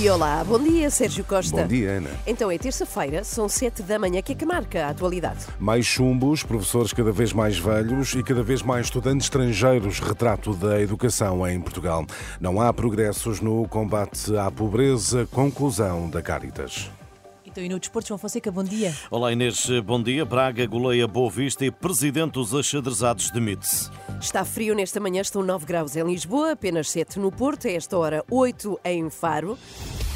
E olá, bom dia, Sérgio Costa. Bom dia, Ana. Então é terça-feira, são sete da manhã, que é que marca a atualidade? Mais chumbos, professores cada vez mais velhos e cada vez mais estudantes estrangeiros, retrato da educação em Portugal. Não há progressos no combate à pobreza, conclusão da Caritas. Então, e no Desporto, João Fonseca, bom dia. Olá Inês, bom dia. Braga goleia Boa Vista e presidente dos achadrezados demite-se. Está frio nesta manhã, estão 9 graus em Lisboa, apenas 7 no Porto, a esta hora 8 em Faro.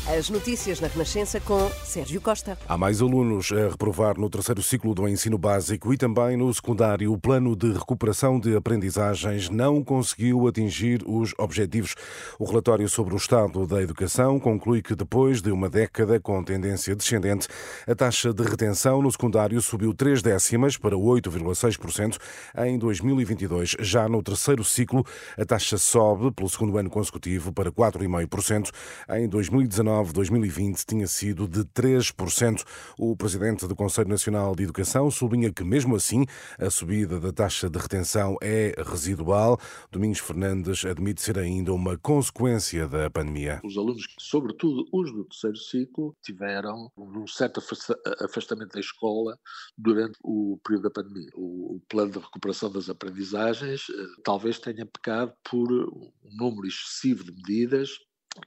As notícias na Renascença com Sérgio Costa. Há mais alunos a reprovar no terceiro ciclo do ensino básico e também no secundário. O plano de recuperação de aprendizagens não conseguiu atingir os objetivos. O relatório sobre o estado da educação conclui que depois de uma década com tendência descendente, a taxa de retenção no secundário subiu 3 décimas para 8,6% em 2022. Já no terceiro ciclo, a taxa sobe pelo segundo ano consecutivo para 4,5% em 2019. 2019-2020 tinha sido de 3%. O presidente do Conselho Nacional de Educação sublinha que, mesmo assim, a subida da taxa de retenção é residual. Domingos Fernandes admite ser ainda uma consequência da pandemia. Os alunos, sobretudo os do terceiro ciclo, tiveram um certo afastamento da escola durante o período da pandemia. O plano de recuperação das aprendizagens eh, talvez tenha pecado por um número excessivo de medidas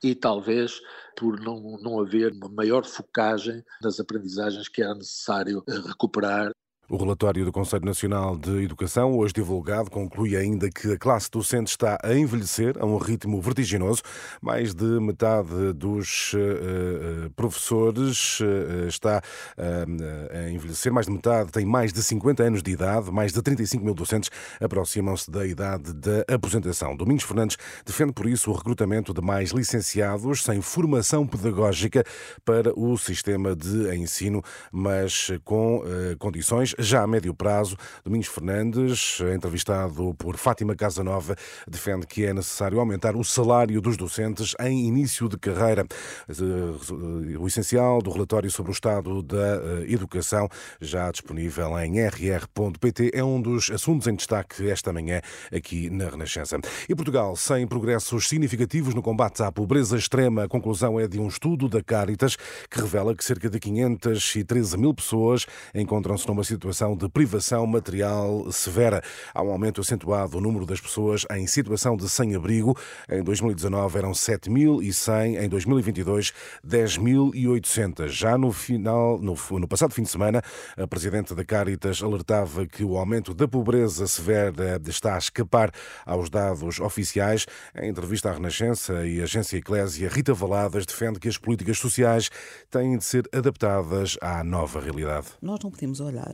e talvez por não, não haver uma maior focagem nas aprendizagens que era necessário recuperar o relatório do Conselho Nacional de Educação, hoje divulgado, conclui ainda que a classe docente está a envelhecer a um ritmo vertiginoso. Mais de metade dos uh, professores uh, está uh, a envelhecer, mais de metade tem mais de 50 anos de idade, mais de 35 mil docentes aproximam-se da idade da aposentação. Domingos Fernandes defende, por isso, o recrutamento de mais licenciados sem formação pedagógica para o sistema de ensino, mas com condições já a médio prazo, Domingos Fernandes, entrevistado por Fátima Casanova, defende que é necessário aumentar o salário dos docentes em início de carreira. Eh, o essencial do relatório sobre o estado da eh, educação, já disponível em rr.pt, é um dos assuntos em destaque esta manhã aqui na Renascença. E Portugal, sem progressos significativos no combate à pobreza extrema, a conclusão é de um estudo da Caritas que revela que cerca de 513 mil pessoas encontram-se numa situação situação de privação material severa. Há um aumento acentuado do número das pessoas em situação de sem-abrigo. Em 2019 eram 7.100, em 2022 10.800. Já no final, no, no passado fim de semana, a presidente da Caritas alertava que o aumento da pobreza severa está a escapar aos dados oficiais. Em entrevista à Renascença e à agência Eclésia, Rita Valadas defende que as políticas sociais têm de ser adaptadas à nova realidade. Nós não podemos olhar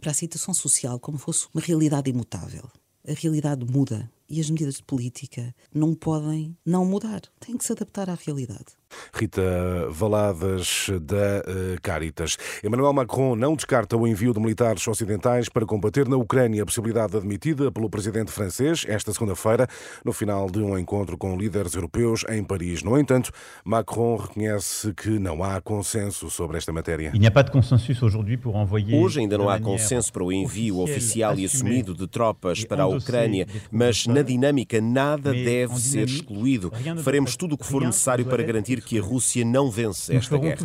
para a situação social como fosse uma realidade imutável. A realidade muda e as medidas de política não podem não mudar, têm que se adaptar à realidade. Rita Valadas da eh, Caritas. Emmanuel Macron não descarta o envio de militares ocidentais para combater na Ucrânia, a possibilidade admitida pelo presidente francês esta segunda-feira, no final de um encontro com líderes europeus em Paris. No entanto, Macron reconhece que não há consenso sobre esta matéria. Hoje ainda não há consenso para o envio oficial e assumido de tropas para a Ucrânia, mas na dinâmica nada deve ser excluído. Faremos tudo o que for necessário para garantir que a Rússia não vence esta guerra.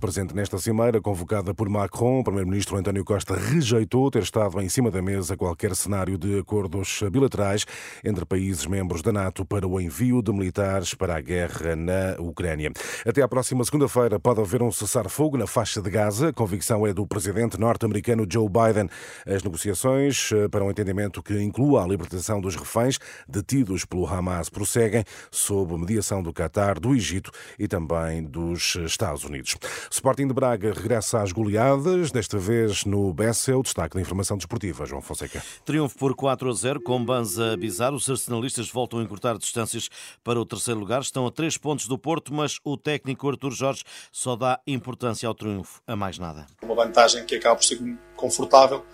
Presente nesta cimeira, convocada por Macron, o primeiro-ministro António Costa rejeitou ter estado em cima da mesa qualquer cenário de acordos bilaterais entre países membros da NATO para o envio de militares para a guerra na Ucrânia. Até à próxima segunda-feira pode haver um cessar-fogo na faixa de Gaza. A convicção é do presidente norte-americano Joe Biden. As negociações eh, para um entendimento que inclua a libertação dos reféns detidos pelo Hamas prosseguem sob mediação do Qatar, do Egito e também dos Estados Unidos. Sporting de Braga regressa às goleadas, desta vez no Bessel. Destaque da informação desportiva, João Fonseca. Triunfo por 4 a 0 com Banza a bizar. Os arsenalistas voltam a encurtar distâncias para o terceiro lugar. Estão a 3 pontos do Porto, mas o técnico Artur Jorge só dá importância ao triunfo, a mais nada. Uma vantagem que acaba por ser confortável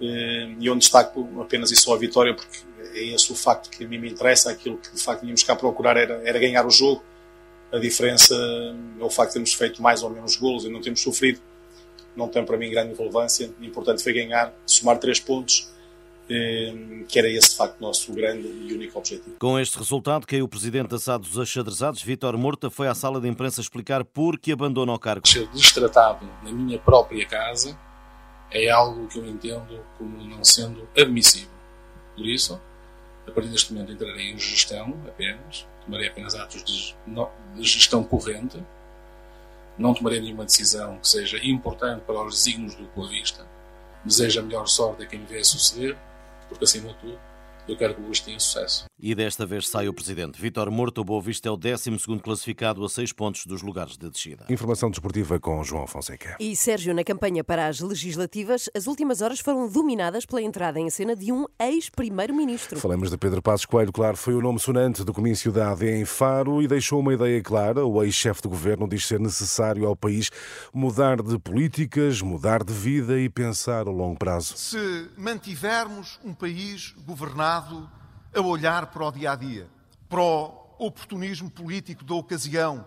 e onde destaco apenas e só a vitória, porque é esse o facto que a mim me interessa, aquilo que de facto vínhamos cá procurar era, era ganhar o jogo A diferença é o facto de termos feito mais ou menos golos e não termos sofrido. Não tem para mim grande relevância. O importante foi ganhar, somar três pontos Ehm, que era esse de facto o nosso grande e único objetivo. Com este resultado, caiu o presidente da SAD dos Achadrezados, Vítor Morta, foi à sala de imprensa explicar por que abandona o cargo. Ser destratado na minha própria casa é algo que eu entendo como não sendo admissível. Por isso, a partir deste momento entrarei em gestão apenas, tomarei apenas atos de gestão corrente, não tomarei nenhuma decisão que seja importante para os desígnios do Boa Vista. Desejo a melhor sorte a quem me vier suceder porque acima de tudo eu quero que o Luís tenha sucesso. E desta vez sai o presidente. Vítor Morto, o Boa Vista é o 12 classificado a 6 pontos dos lugares de descida. Informação desportiva com João Fonseca. E Sérgio, na campanha para as legislativas, as últimas horas foram dominadas pela entrada em cena de um ex-primeiro-ministro. Falamos de Pedro Passos Coelho, claro, foi o nome sonante do comício da AD em Faro e deixou uma ideia clara. O ex-chefe de governo diz ser necessário ao país mudar de políticas, mudar de vida e pensar a longo prazo. Se mantivermos um país governado a olhar para o dia a dia, para o oportunismo político da ocasião,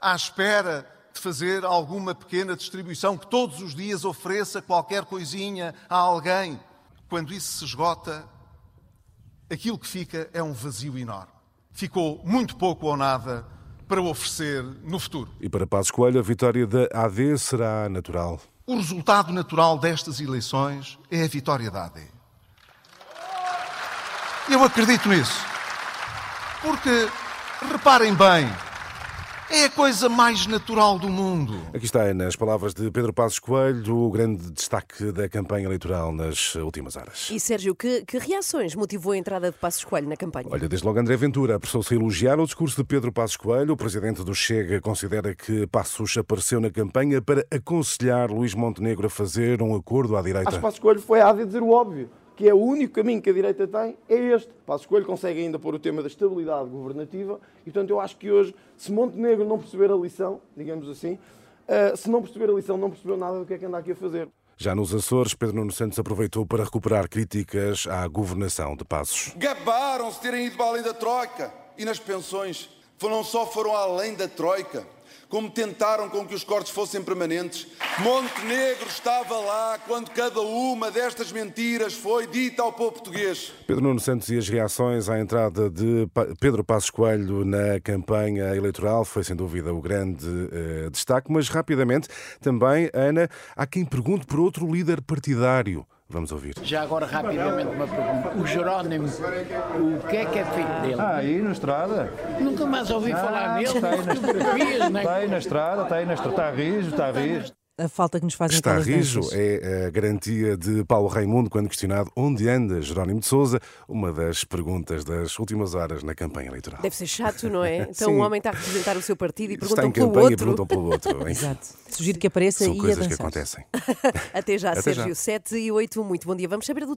à espera de fazer alguma pequena distribuição que todos os dias ofereça qualquer coisinha a alguém. Quando isso se esgota, aquilo que fica é um vazio enorme. Ficou muito pouco ou nada para oferecer no futuro. E para Passos Coelho, a vitória da AD será natural. O resultado natural destas eleições é a vitória da AD. Eu acredito nisso. Porque, reparem bem, é a coisa mais natural do mundo. Aqui está, nas palavras de Pedro Passos Coelho, o grande destaque da campanha eleitoral nas últimas horas. E Sérgio, que, que reações motivou a entrada de Passos Coelho na campanha? Olha, desde logo André Ventura apressou-se a elogiar o discurso de Pedro Passos Coelho. O presidente do Chega considera que Passos apareceu na campanha para aconselhar Luís Montenegro a fazer um acordo à direita. Acho que Passos Coelho foi a dizer o óbvio que é o único caminho que a direita tem, é este. Passo Escolho consegue ainda pôr o tema da estabilidade governativa e, portanto, eu acho que hoje, se Montenegro não perceber a lição, digamos assim, uh, se não perceber a lição, não percebeu nada do que é que anda aqui a fazer. Já nos Açores, Pedro Nuno Santos aproveitou para recuperar críticas à governação de Passos. Gabaram-se terem ido além da Troika e nas pensões. Não só foram além da Troika, como tentaram com que os cortes fossem permanentes. Montenegro estava lá quando cada uma destas mentiras foi dita ao povo português. Pedro Nuno Santos e as reações à entrada de Pedro Passos Coelho na campanha eleitoral foi sem dúvida o grande uh, destaque, mas rapidamente também, Ana, há quem pergunte por outro líder partidário. Vamos ouvir. Já agora, rapidamente, uma pergunta. O Jerónimo, o que é que é feito dele? Ah, aí na estrada. Nunca mais ouvi ah, falar nele. Está aí na, fotografias, né? está aí na estrada, está aí na estrada. Está rijo, está rijo a falta que nos fazem Está rijo é a garantia de Paulo Raimundo quando questionado onde anda Jerónimo de Souza, uma das perguntas das últimas horas na campanha eleitoral. Deve ser chato, não é? Então um homem está a representar o seu partido e perguntam pelo outro. E perguntam pelo outro. Exato. Sugiro que apareça São e coisas avançar. que acontecem. Até já, Até Sérgio. Já. 7 e 8, muito bom dia. Vamos saber do